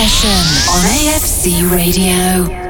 session on AFC Radio.